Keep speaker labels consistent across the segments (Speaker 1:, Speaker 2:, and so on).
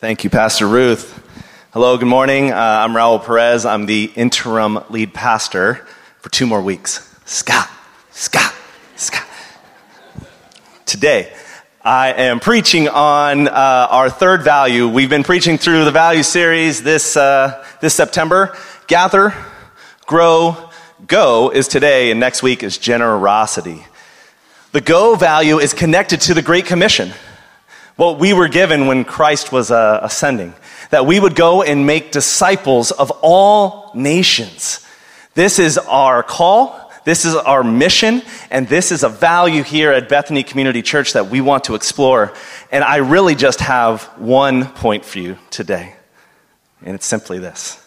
Speaker 1: Thank you, Pastor Ruth. Hello, good morning. Uh, I'm Raul Perez. I'm the interim lead pastor for two more weeks. Scott, Scott, Scott. Today, I am preaching on uh, our third value. We've been preaching through the value series this, uh, this September. Gather, grow, go is today, and next week is generosity. The go value is connected to the Great Commission what we were given when Christ was uh, ascending that we would go and make disciples of all nations. This is our call. This is our mission, and this is a value here at Bethany Community Church that we want to explore. And I really just have one point for you today, and it's simply this.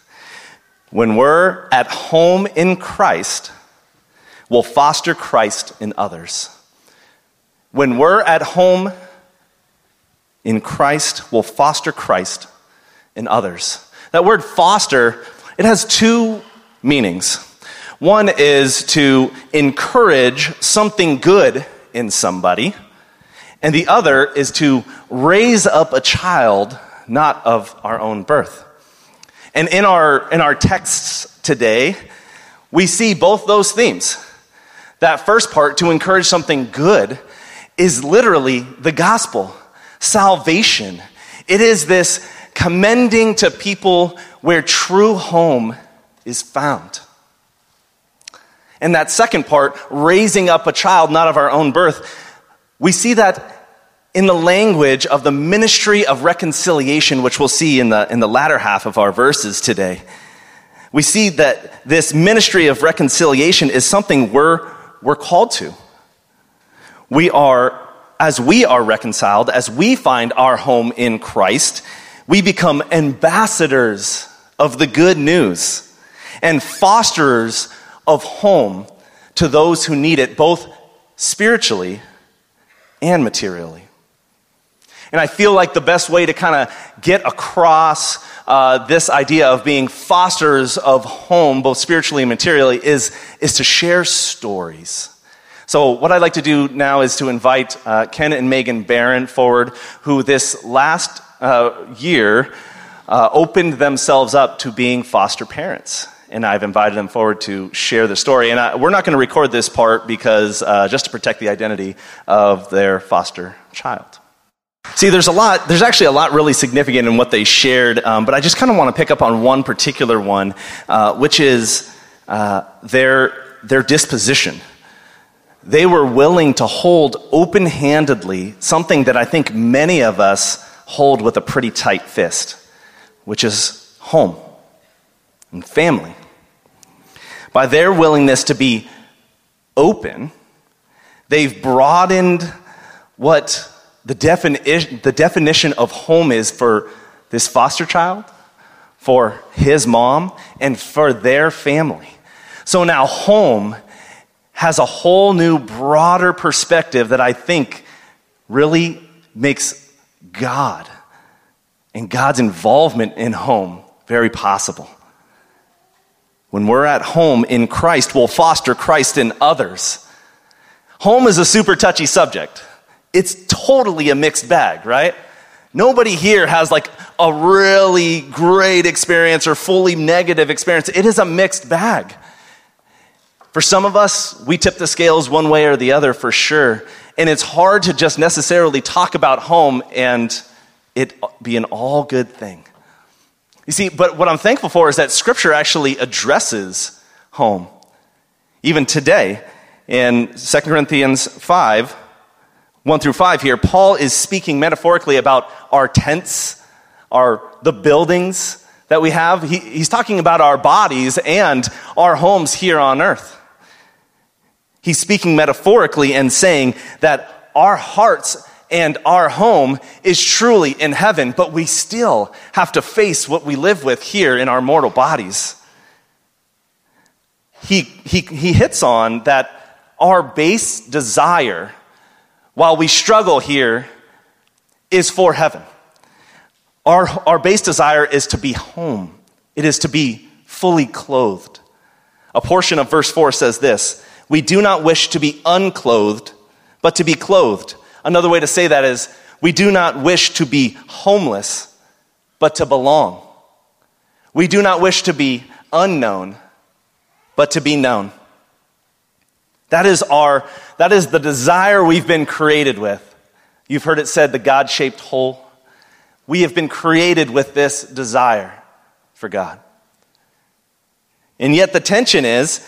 Speaker 1: When we're at home in Christ, we'll foster Christ in others. When we're at home in Christ will foster Christ in others. That word foster, it has two meanings. One is to encourage something good in somebody, and the other is to raise up a child not of our own birth. And in our, in our texts today, we see both those themes. That first part, to encourage something good, is literally the gospel salvation. It is this commending to people where true home is found. And that second part, raising up a child not of our own birth, we see that in the language of the ministry of reconciliation, which we'll see in the, in the latter half of our verses today. We see that this ministry of reconciliation is something we're, we're called to. We are as we are reconciled, as we find our home in Christ, we become ambassadors of the good news and fosterers of home to those who need it, both spiritually and materially. And I feel like the best way to kind of get across uh, this idea of being fosterers of home, both spiritually and materially, is, is to share stories so, what I'd like to do now is to invite uh, Ken and Megan Barron forward, who this last uh, year uh, opened themselves up to being foster parents. And I've invited them forward to share the story. And I, we're not going to record this part because uh, just to protect the identity of their foster child. See, there's a lot, there's actually a lot really significant in what they shared, um, but I just kind of want to pick up on one particular one, uh, which is uh, their, their disposition they were willing to hold open handedly something that I think many of us hold with a pretty tight fist, which is home and family. By their willingness to be open, they've broadened what the, defini- the definition of home is for this foster child, for his mom, and for their family. So now home has a whole new, broader perspective that I think really makes God and God's involvement in home very possible. When we're at home in Christ, we'll foster Christ in others. Home is a super touchy subject. It's totally a mixed bag, right? Nobody here has like a really great experience or fully negative experience. It is a mixed bag. For some of us, we tip the scales one way or the other for sure. And it's hard to just necessarily talk about home and it be an all good thing. You see, but what I'm thankful for is that Scripture actually addresses home. Even today, in 2 Corinthians 5, 1 through 5 here, Paul is speaking metaphorically about our tents, our, the buildings that we have. He, he's talking about our bodies and our homes here on earth. He's speaking metaphorically and saying that our hearts and our home is truly in heaven, but we still have to face what we live with here in our mortal bodies. He, he, he hits on that our base desire, while we struggle here, is for heaven. Our, our base desire is to be home, it is to be fully clothed. A portion of verse 4 says this we do not wish to be unclothed, but to be clothed. Another way to say that is, we do not wish to be homeless, but to belong. We do not wish to be unknown, but to be known. That is our, that is the desire we've been created with. You've heard it said, the God shaped hole. We have been created with this desire for God. And yet the tension is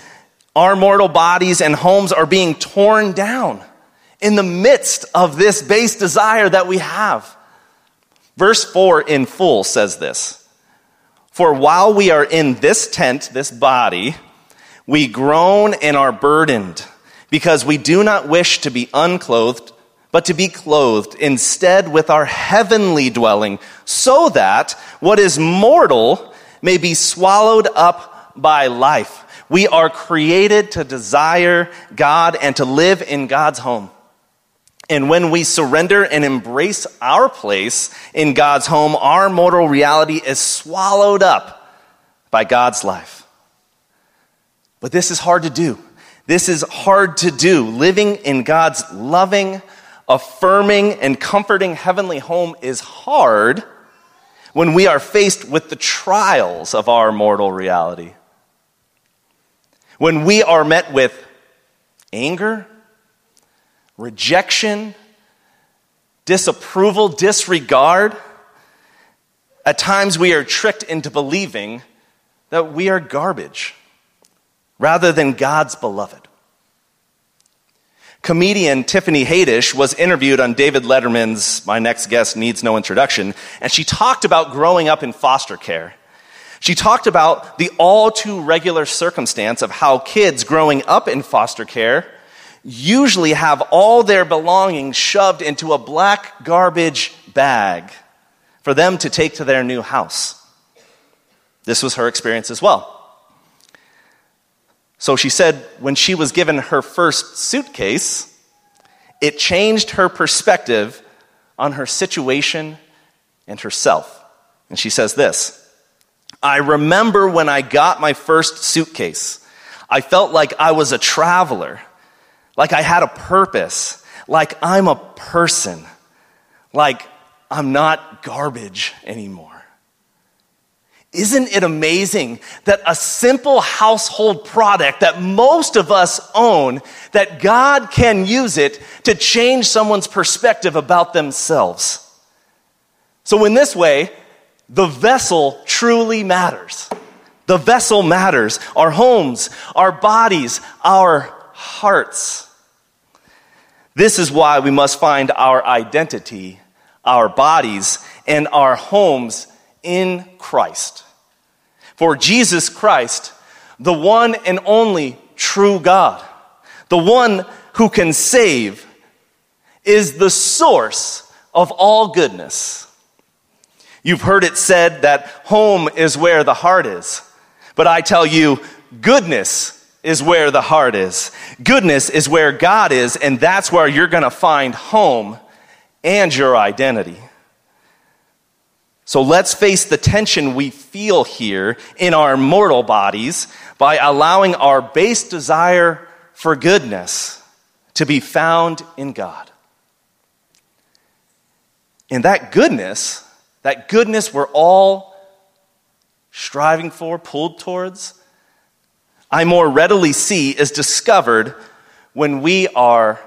Speaker 1: our mortal bodies and homes are being torn down in the midst of this base desire that we have. Verse 4 in full says this For while we are in this tent, this body, we groan and are burdened because we do not wish to be unclothed, but to be clothed instead with our heavenly dwelling, so that what is mortal may be swallowed up by life. We are created to desire God and to live in God's home. And when we surrender and embrace our place in God's home, our mortal reality is swallowed up by God's life. But this is hard to do. This is hard to do. Living in God's loving, affirming, and comforting heavenly home is hard when we are faced with the trials of our mortal reality. When we are met with anger, rejection, disapproval, disregard, at times we are tricked into believing that we are garbage rather than God's beloved. Comedian Tiffany Haddish was interviewed on David Letterman's My Next Guest Needs No Introduction, and she talked about growing up in foster care. She talked about the all too regular circumstance of how kids growing up in foster care usually have all their belongings shoved into a black garbage bag for them to take to their new house. This was her experience as well. So she said when she was given her first suitcase, it changed her perspective on her situation and herself. And she says this I remember when I got my first suitcase, I felt like I was a traveler, like I had a purpose, like I'm a person, like I'm not garbage anymore. Isn't it amazing that a simple household product that most of us own, that God can use it to change someone's perspective about themselves? So, in this way, the vessel truly matters. The vessel matters. Our homes, our bodies, our hearts. This is why we must find our identity, our bodies, and our homes in Christ. For Jesus Christ, the one and only true God, the one who can save, is the source of all goodness. You've heard it said that home is where the heart is. But I tell you, goodness is where the heart is. Goodness is where God is, and that's where you're going to find home and your identity. So let's face the tension we feel here in our mortal bodies by allowing our base desire for goodness to be found in God. And that goodness, that goodness we're all striving for, pulled towards, I more readily see is discovered when we are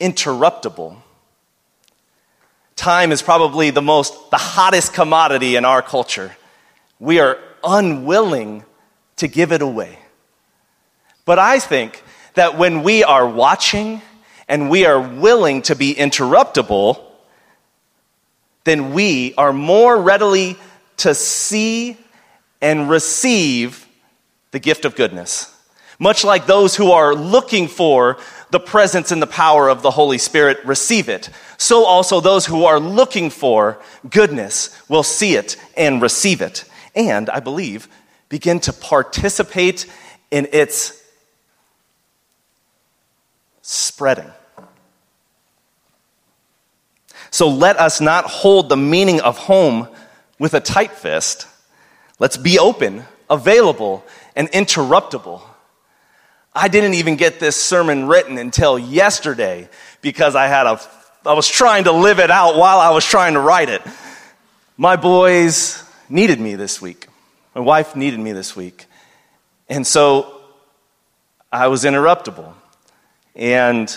Speaker 1: interruptible Time is probably the most, the hottest commodity in our culture. We are unwilling to give it away. But I think that when we are watching and we are willing to be interruptible, then we are more readily to see and receive the gift of goodness. Much like those who are looking for the presence and the power of the Holy Spirit receive it, so also those who are looking for goodness will see it and receive it. And, I believe, begin to participate in its spreading. So let us not hold the meaning of home with a tight fist. Let's be open, available, and interruptible I didn't even get this sermon written until yesterday because I had a I was trying to live it out while I was trying to write it. my boys needed me this week. My wife needed me this week. And so I was interruptible. And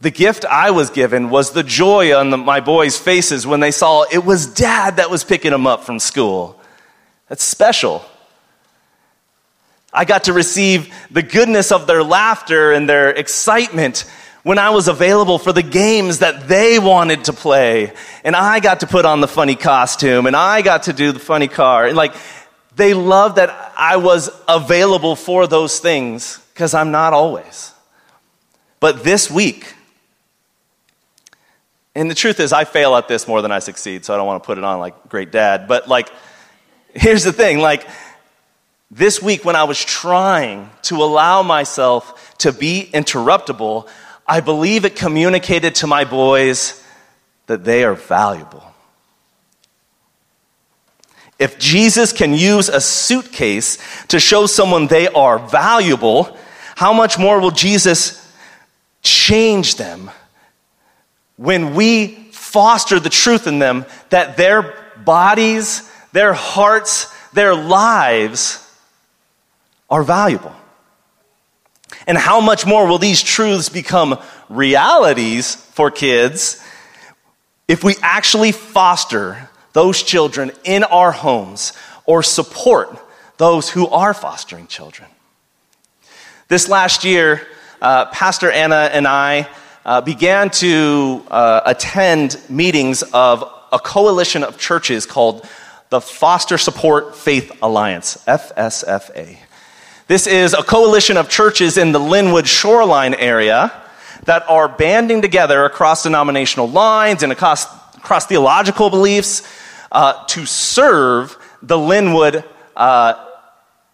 Speaker 1: the gift I was given was the joy on the, my boys' faces when they saw it was dad that was picking them up from school. That's special. I got to receive the goodness of their laughter and their excitement when I was available for the games that they wanted to play. And I got to put on the funny costume and I got to do the funny car. And like, they loved that I was available for those things because I'm not always. But this week, and the truth is, I fail at this more than I succeed, so I don't want to put it on like great dad. But like, here's the thing like, this week when I was trying to allow myself to be interruptible, I believe it communicated to my boys that they are valuable. If Jesus can use a suitcase to show someone they are valuable, how much more will Jesus change them when we foster the truth in them that their bodies, their hearts, their lives are valuable? And how much more will these truths become realities for kids if we actually foster those children in our homes or support those who are fostering children. This last year, uh, Pastor Anna and I uh, began to uh, attend meetings of a coalition of churches called the Foster Support Faith Alliance, FSFA. This is a coalition of churches in the Lynnwood shoreline area that are banding together across denominational lines and across, across theological beliefs uh, to serve the Lynnwood uh,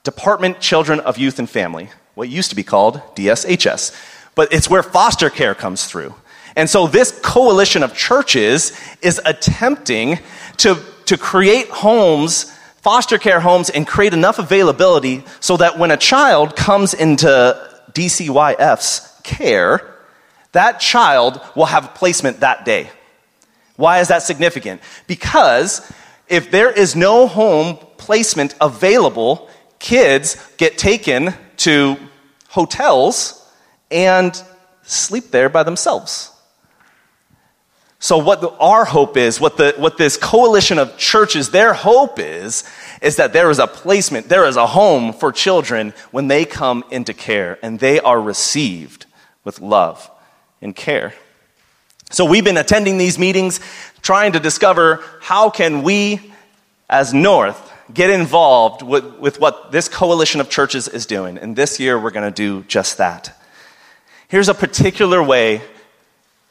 Speaker 1: Department Children of Youth and Family, what used to be called DSHS. But it's where foster care comes through. And so this coalition of churches is attempting to, to create homes, foster care homes, and create enough availability so that when a child comes into DCYF's care, that child will have placement that day. Why is that significant? Because if there is no home placement available, kids get taken to hotels and sleep there by themselves. So, what our hope is, what, the, what this coalition of churches, their hope is, is that there is a placement, there is a home for children when they come into care and they are received with love and care. So we've been attending these meetings trying to discover how can we as North get involved with, with what this coalition of churches is doing. And this year we're going to do just that. Here's a particular way,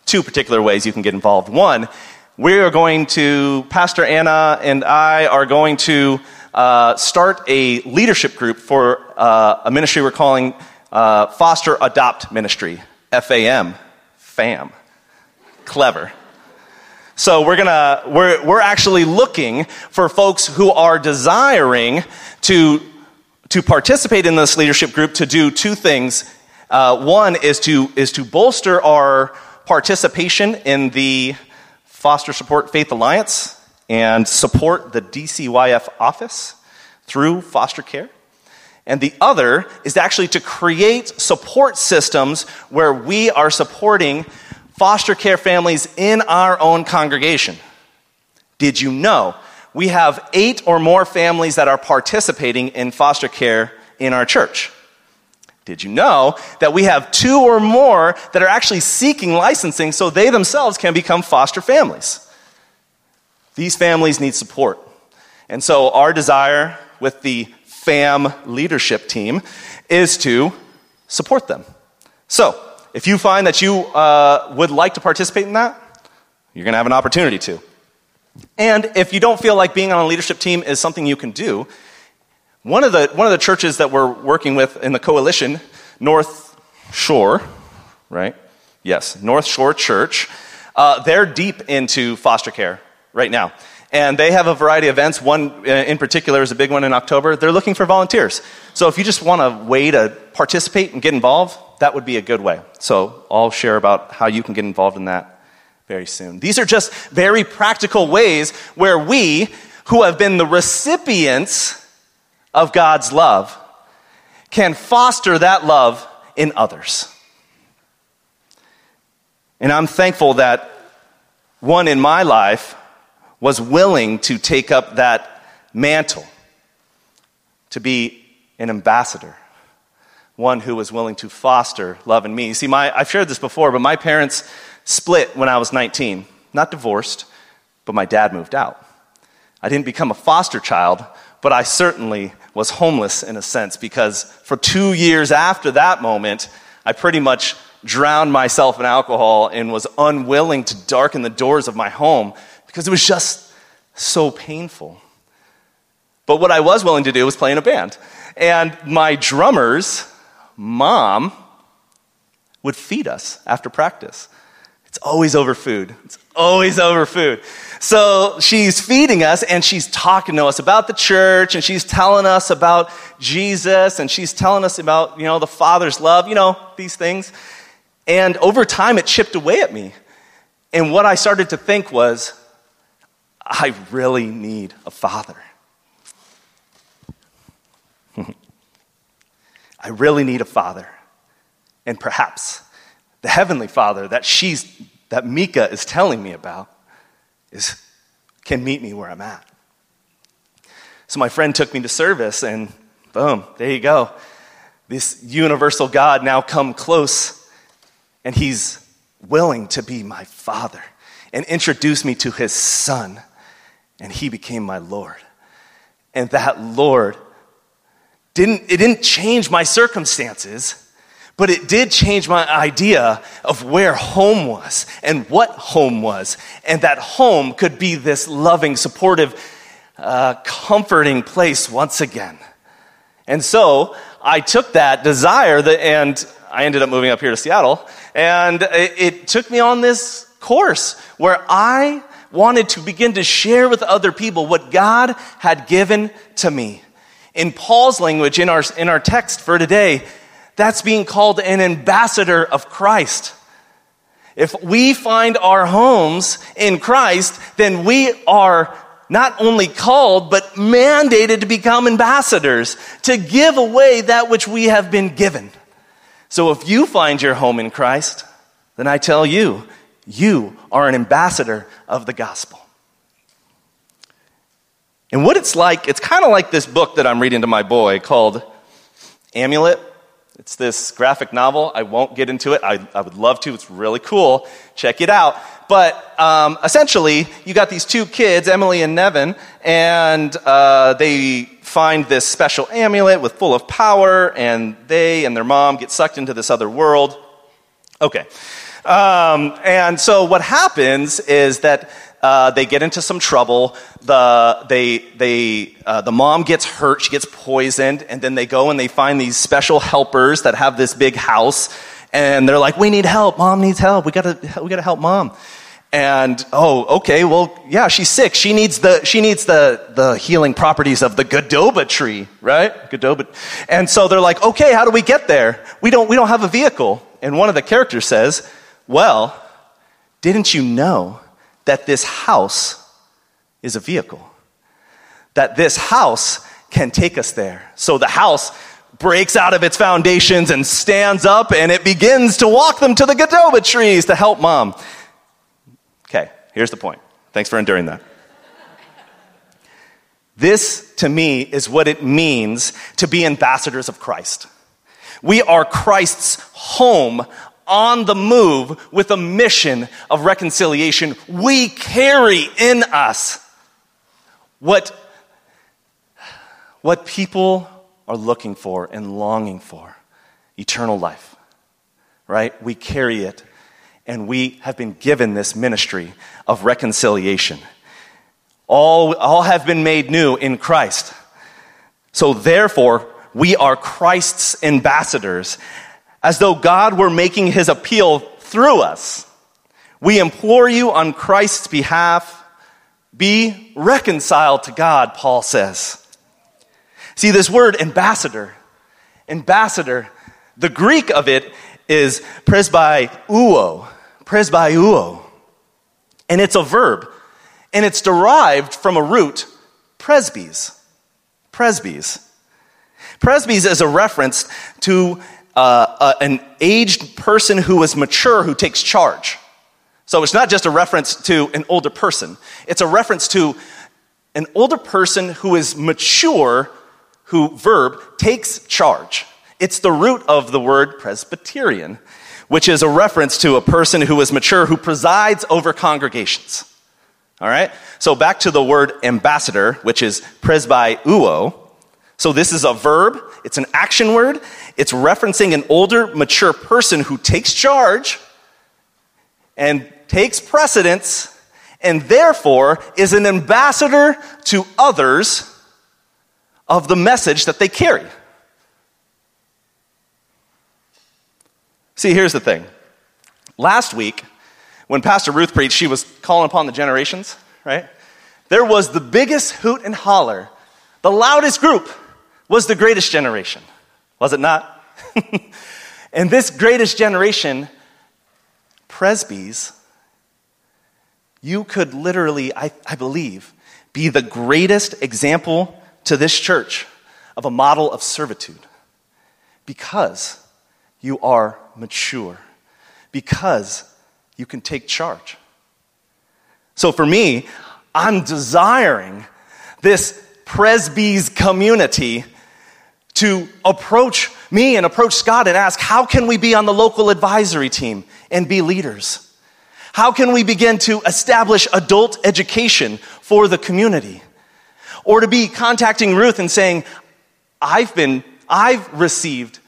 Speaker 1: two particular ways you can get involved. One, we are going to, Pastor Anna and I are going to uh, start a leadership group for uh, a ministry we're calling uh, Foster Adopt Ministry, FAM, FAM clever. So we're gonna, we're, we're actually looking for folks who are desiring to, to participate in this leadership group to do two things. Uh, one is to, is to bolster our participation in the Foster Support Faith Alliance and support the DCYF office through foster care. And the other is actually to create support systems where we are supporting foster care families in our own congregation. Did you know we have eight or more families that are participating in foster care in our church? Did you know that we have two or more that are actually seeking licensing so they themselves can become foster families? These families need support. And so, our desire with the FAM leadership team is to support them. So, if you find that you uh, would like to participate in that, you're going to have an opportunity to. And if you don't feel like being on a leadership team is something you can do, one of the, one of the churches that we're working with in the coalition, North Shore, right? Yes, North Shore Church, uh, they're deep into foster care right now. And they have a variety of events. One uh, in particular is a big one in October. They're looking for volunteers. So if you just want a way to participate and get involved, that would be a good way. So I'll share about how you can get involved in that very soon. These are just very practical ways where we, who have been the recipients of God's love, can foster that love in others. And I'm thankful that one in my life was willing to take up that mantle to be an ambassador, one who was willing to foster love in me. See, my, I've shared this before, but my parents split when I was 19. Not divorced, but my dad moved out. I didn't become a foster child, but I certainly was homeless in a sense because for two years after that moment, I pretty much drowned myself in alcohol and was unwilling to darken the doors of my home because it was just so painful. But what I was willing to do was play in a band. And my drummer's mom would feed us after practice. It's always over food. It's always over food. So she's feeding us and she's talking to us about the church and she's telling us about Jesus and she's telling us about, you know, the Father's love, you know, these things. And over time it chipped away at me. And what I started to think was, I really need a father. I really need a father. And perhaps the heavenly father that she's that Mika is telling me about is can meet me where I'm at. So my friend took me to service and boom, there you go. This universal God now come close and he's willing to be my father and introduce me to his son and he became my Lord. And that Lord didn't, it didn't change my circumstances, but it did change my idea of where home was and what home was. And that home could be this loving, supportive, uh, comforting place once again. And so I took that desire that, and I ended up moving up here to Seattle. And it, it took me on this course where I wanted to begin to share with other people what God had given to me. In Paul's language, in our, in our text for today, that's being called an ambassador of Christ. If we find our homes in Christ, then we are not only called, but mandated to become ambassadors, to give away that which we have been given. So if you find your home in Christ, then I tell you, you are an ambassador of the gospel. And what it's like, it's kind of like this book that I'm reading to my boy called Amulet. It's this graphic novel. I won't get into it. I, I would love to. It's really cool. Check it out. But um, essentially, you got these two kids, Emily and Navin, and uh, they find this special amulet with full of power, and they and their mom get sucked into this other world. Okay. Um, and so what happens is that uh, they get into some trouble. The, they, they, uh, the mom gets hurt, she gets poisoned, and then they go and they find these special helpers that have this big house, and they're like, "We need help. Mom needs help. We gotta, we gotta help mom." And oh, okay, well, yeah, she's sick. She needs the she needs the the healing properties of the Godoba tree, right? Godoba. And so they're like, okay, how do we get there? We don't we don't have a vehicle. And one of the characters says, well, didn't you know that this house is a vehicle. That this house can take us there. So the house breaks out of its foundations and stands up and it begins to walk them to the Godoba trees to help mom. Okay, here's the point. Thanks for enduring that. This, to me, is what it means to be ambassadors of Christ. We are Christ's home on the move with a mission of reconciliation. We carry in us what, what people are looking for and longing for eternal life, right? We carry it, and we have been given this ministry of reconciliation. All, all have been made new in Christ. So, therefore, we are Christ's ambassadors as though God were making his appeal through us. We implore you on Christ's behalf, be reconciled to God, Paul says. See, this word ambassador, ambassador, the Greek of it is presbeuo, presbeuo. And it's a verb. And it's derived from a root, presbys. Presbys. Presbys is a reference to uh, uh, an aged person who is mature who takes charge. So it's not just a reference to an older person, it's a reference to an older person who is mature, who, verb, takes charge. It's the root of the word Presbyterian, which is a reference to a person who is mature who presides over congregations. All right? So back to the word ambassador, which is presbeuo. So this is a verb, it's an action word, it's referencing an older, mature person who takes charge and takes precedence and therefore is an ambassador to others of the message that they carry. See, here's the thing. Last week, when Pastor Ruth preached, she was calling upon the generations, right? There was the biggest hoot and holler. The loudest group was the greatest generation. Was it not? and this greatest generation, presbys, you could literally, I, I believe, be the greatest example to this church of a model of servitude because you are mature, because you can take charge. So for me, I'm desiring this presbys community to approach me and approach Scott and ask, how can we be on the local advisory team and be leaders? How can we begin to establish adult education for the community? Or to be contacting Ruth and saying, I've been, I've received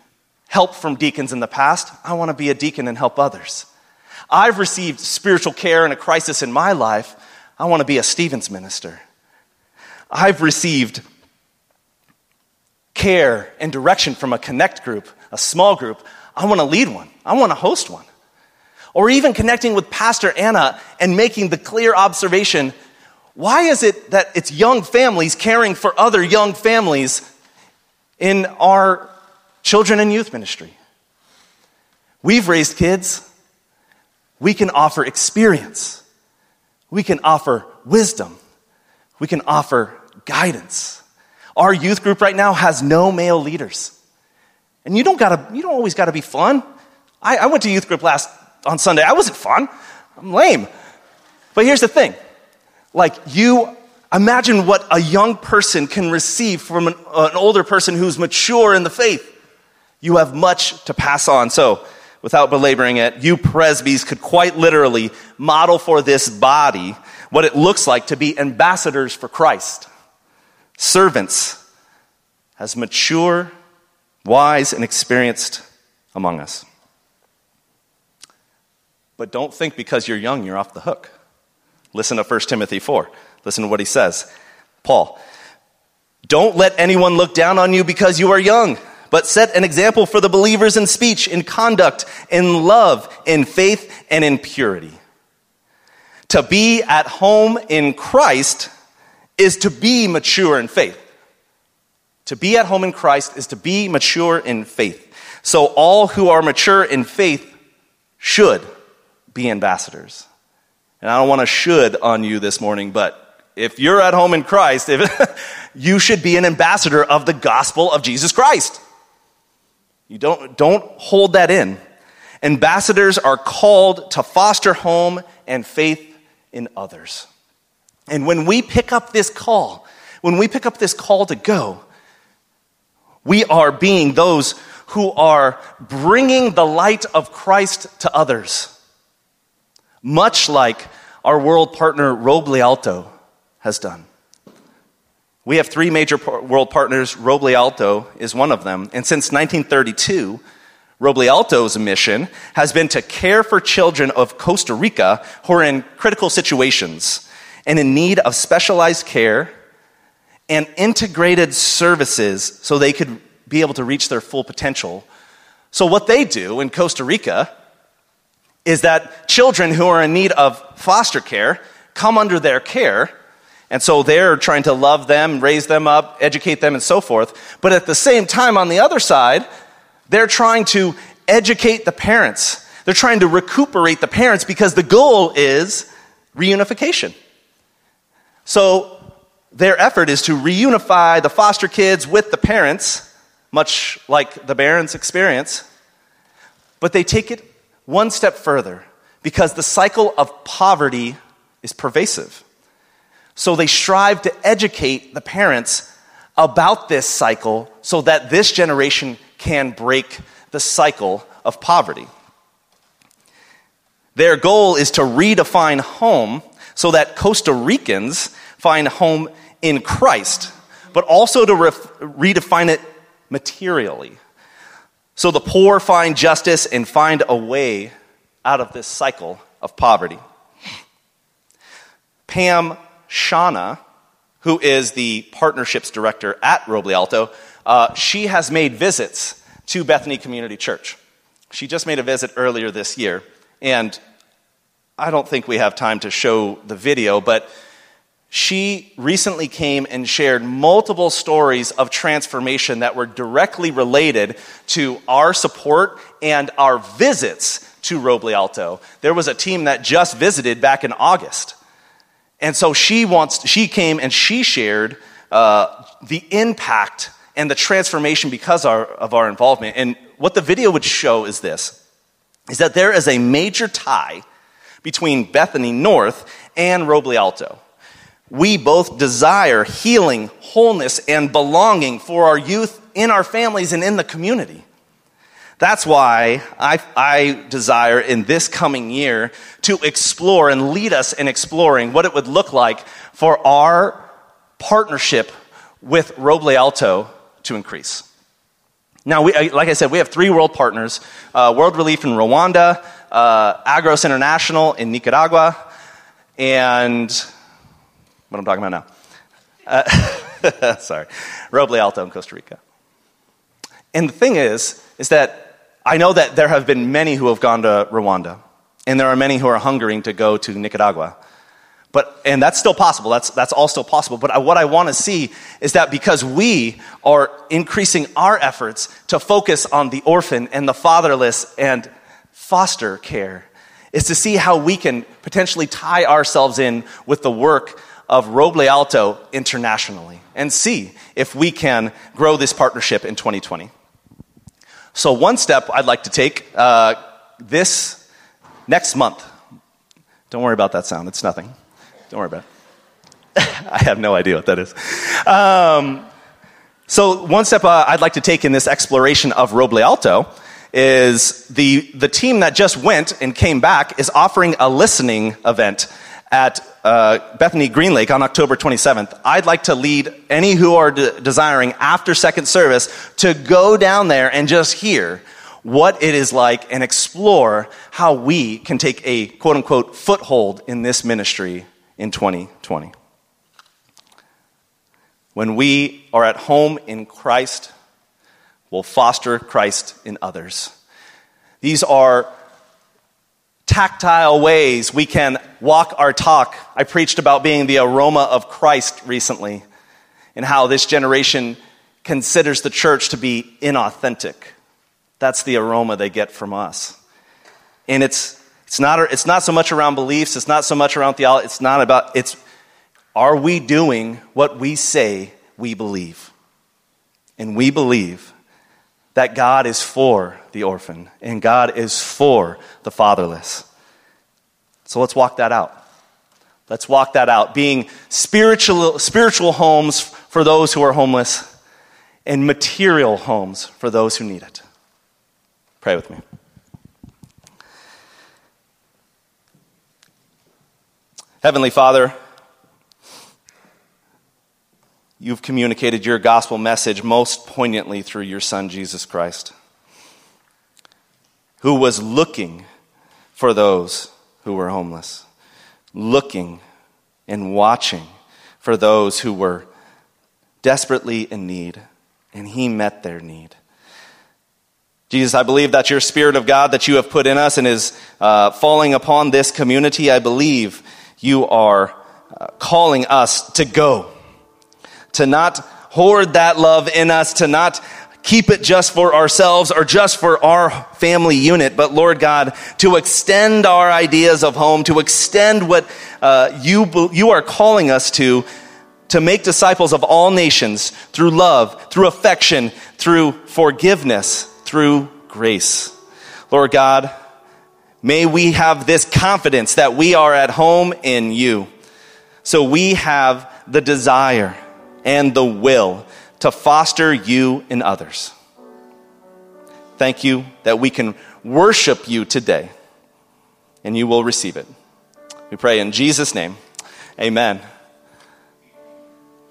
Speaker 1: help from deacons in the past. I want to be a deacon and help others. I've received spiritual care in a crisis in my life. I want to be a Stevens minister. I've received care and direction from a connect group, a small group. I want to lead one. I want to host one. Or even connecting with Pastor Anna and making the clear observation why is it that it's young families caring for other young families in our children and youth ministry? We've raised kids. We can offer experience. We can offer wisdom. We can offer guidance. Our youth group right now has no male leaders. And you don't gotta, you don't always gotta be fun. I, I went to youth group last on Sunday. I wasn't fun. I'm lame. But here's the thing like, you imagine what a young person can receive from an, an older person who's mature in the faith. You have much to pass on. So, without belaboring it, you presbys could quite literally model for this body what it looks like to be ambassadors for Christ, servants, as mature, wise, and experienced among us. But don't think because you're young, you're off the hook. Listen to 1 Timothy 4. Listen to what he says. Paul, don't let anyone look down on you because you are young, but set an example for the believers in speech, in conduct, in love, in faith, and in purity. To be at home in Christ is to be mature in faith. To be at home in Christ is to be mature in faith. So all who are mature in faith should be ambassadors. And I don't want to should on you this morning, but if you're at home in Christ, if, you should be an ambassador of the gospel of Jesus Christ. You don't, don't hold that in. Ambassadors are called to foster home and faith in others. And when we pick up this call, when we pick up this call to go, we are being those who are bringing the light of Christ to others much like our world partner Roble Alto has done. We have three major world partners. Roble Alto is one of them. And since 1932, Roble Alto's mission has been to care for children of Costa Rica who are in critical situations and in need of specialized care and integrated services so they could be able to reach their full potential. So, what they do in Costa Rica is that children who are in need of foster care come under their care. And so they're trying to love them, raise them up, educate them, and so forth. But at the same time, on the other side, they're trying to educate the parents. They're trying to recuperate the parents because the goal is reunification. So their effort is to reunify the foster kids with the parents, much like the Barrons experience, but they take it one step further because the cycle of poverty is pervasive. So they strive to educate the parents about this cycle so that this generation can break the cycle of poverty. Their goal is to redefine home so that Costa Ricans find home in Christ, but also to ref- redefine it materially. So the poor find justice and find a way out of this cycle of poverty. Pam Shauna, who is the partnerships director at Roble Alto, uh, she has made visits to Bethany Community Church. She just made a visit earlier this year, and I don't think we have time to show the video, but she recently came and shared multiple stories of transformation that were directly related to our support and our visits to Roble Alto. There was a team that just visited back in August. And so she wants, she came and she shared uh, the impact and the transformation because our, of our involvement. And what the video would show is this, is that there is a major tie between Bethany North and Roble Alto. We both desire healing, wholeness, and belonging for our youth in our families and in the community. That's why I, I, desire in this coming year to explore and lead us in exploring what it would look like for our partnership with Roble Alto to increase. Now, we, like I said, we have three world partners uh, World Relief in Rwanda, uh, Agros International in Nicaragua, and what I'm talking about now. Uh, sorry, Roble Alto in Costa Rica. And the thing is, is that I know that there have been many who have gone to Rwanda, and there are many who are hungering to go to Nicaragua. But, and that's still possible. That's, that's all still possible. But I, what I want to see is that because we are increasing our efforts to focus on the orphan and the fatherless and foster care, is to see how we can potentially tie ourselves in with the work of Roble Alto internationally and see if we can grow this partnership in 2020. So, one step I'd like to take uh, this next month. Don't worry about that sound, it's nothing. Don't worry about it. I have no idea what that is. Um, so, one step uh, I'd like to take in this exploration of Roble Alto is the, the team that just went and came back is offering a listening event at uh, Bethany Green Lake on October 27th. I'd like to lead any who are de- desiring after second service to go down there and just hear what it is like and explore how we can take a quote unquote foothold in this ministry in 2020. When we are at home in Christ, we'll foster Christ in others. These are tactile ways we can walk our talk. I preached about being the aroma of Christ recently and how this generation considers the church to be inauthentic. That's the aroma they get from us. And it's it's not, it's not so much around beliefs, it's not so much around theology, it's not about, it's are we doing what we say we believe? And we believe that God is for the orphan and God is for the fatherless. So let's walk that out. Let's walk that out. Being spiritual, spiritual homes for those who are homeless and material homes for those who need it. Pray with me. Heavenly Father, you've communicated your gospel message most poignantly through your Son, Jesus Christ, who was looking for those who were homeless, looking and watching for those who were desperately in need, and he met their need. Jesus, I believe that your Spirit of God that you have put in us and is uh, falling upon this community, I believe you are uh, calling us to go, to not hoard that love in us, to not keep it just for ourselves or just for our family unit, but Lord God, to extend our ideas of home, to extend what uh, you, you are calling us to, to make disciples of all nations through love, through affection, through forgiveness, through grace. Lord God, may we have this confidence that we are at home in you. So we have the desire and the will to foster you in others. Thank you that we can worship you today and you will receive it. We pray in Jesus' name. Amen.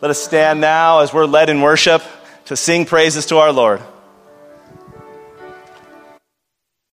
Speaker 1: Let us stand now as we're led in worship to sing praises to our Lord.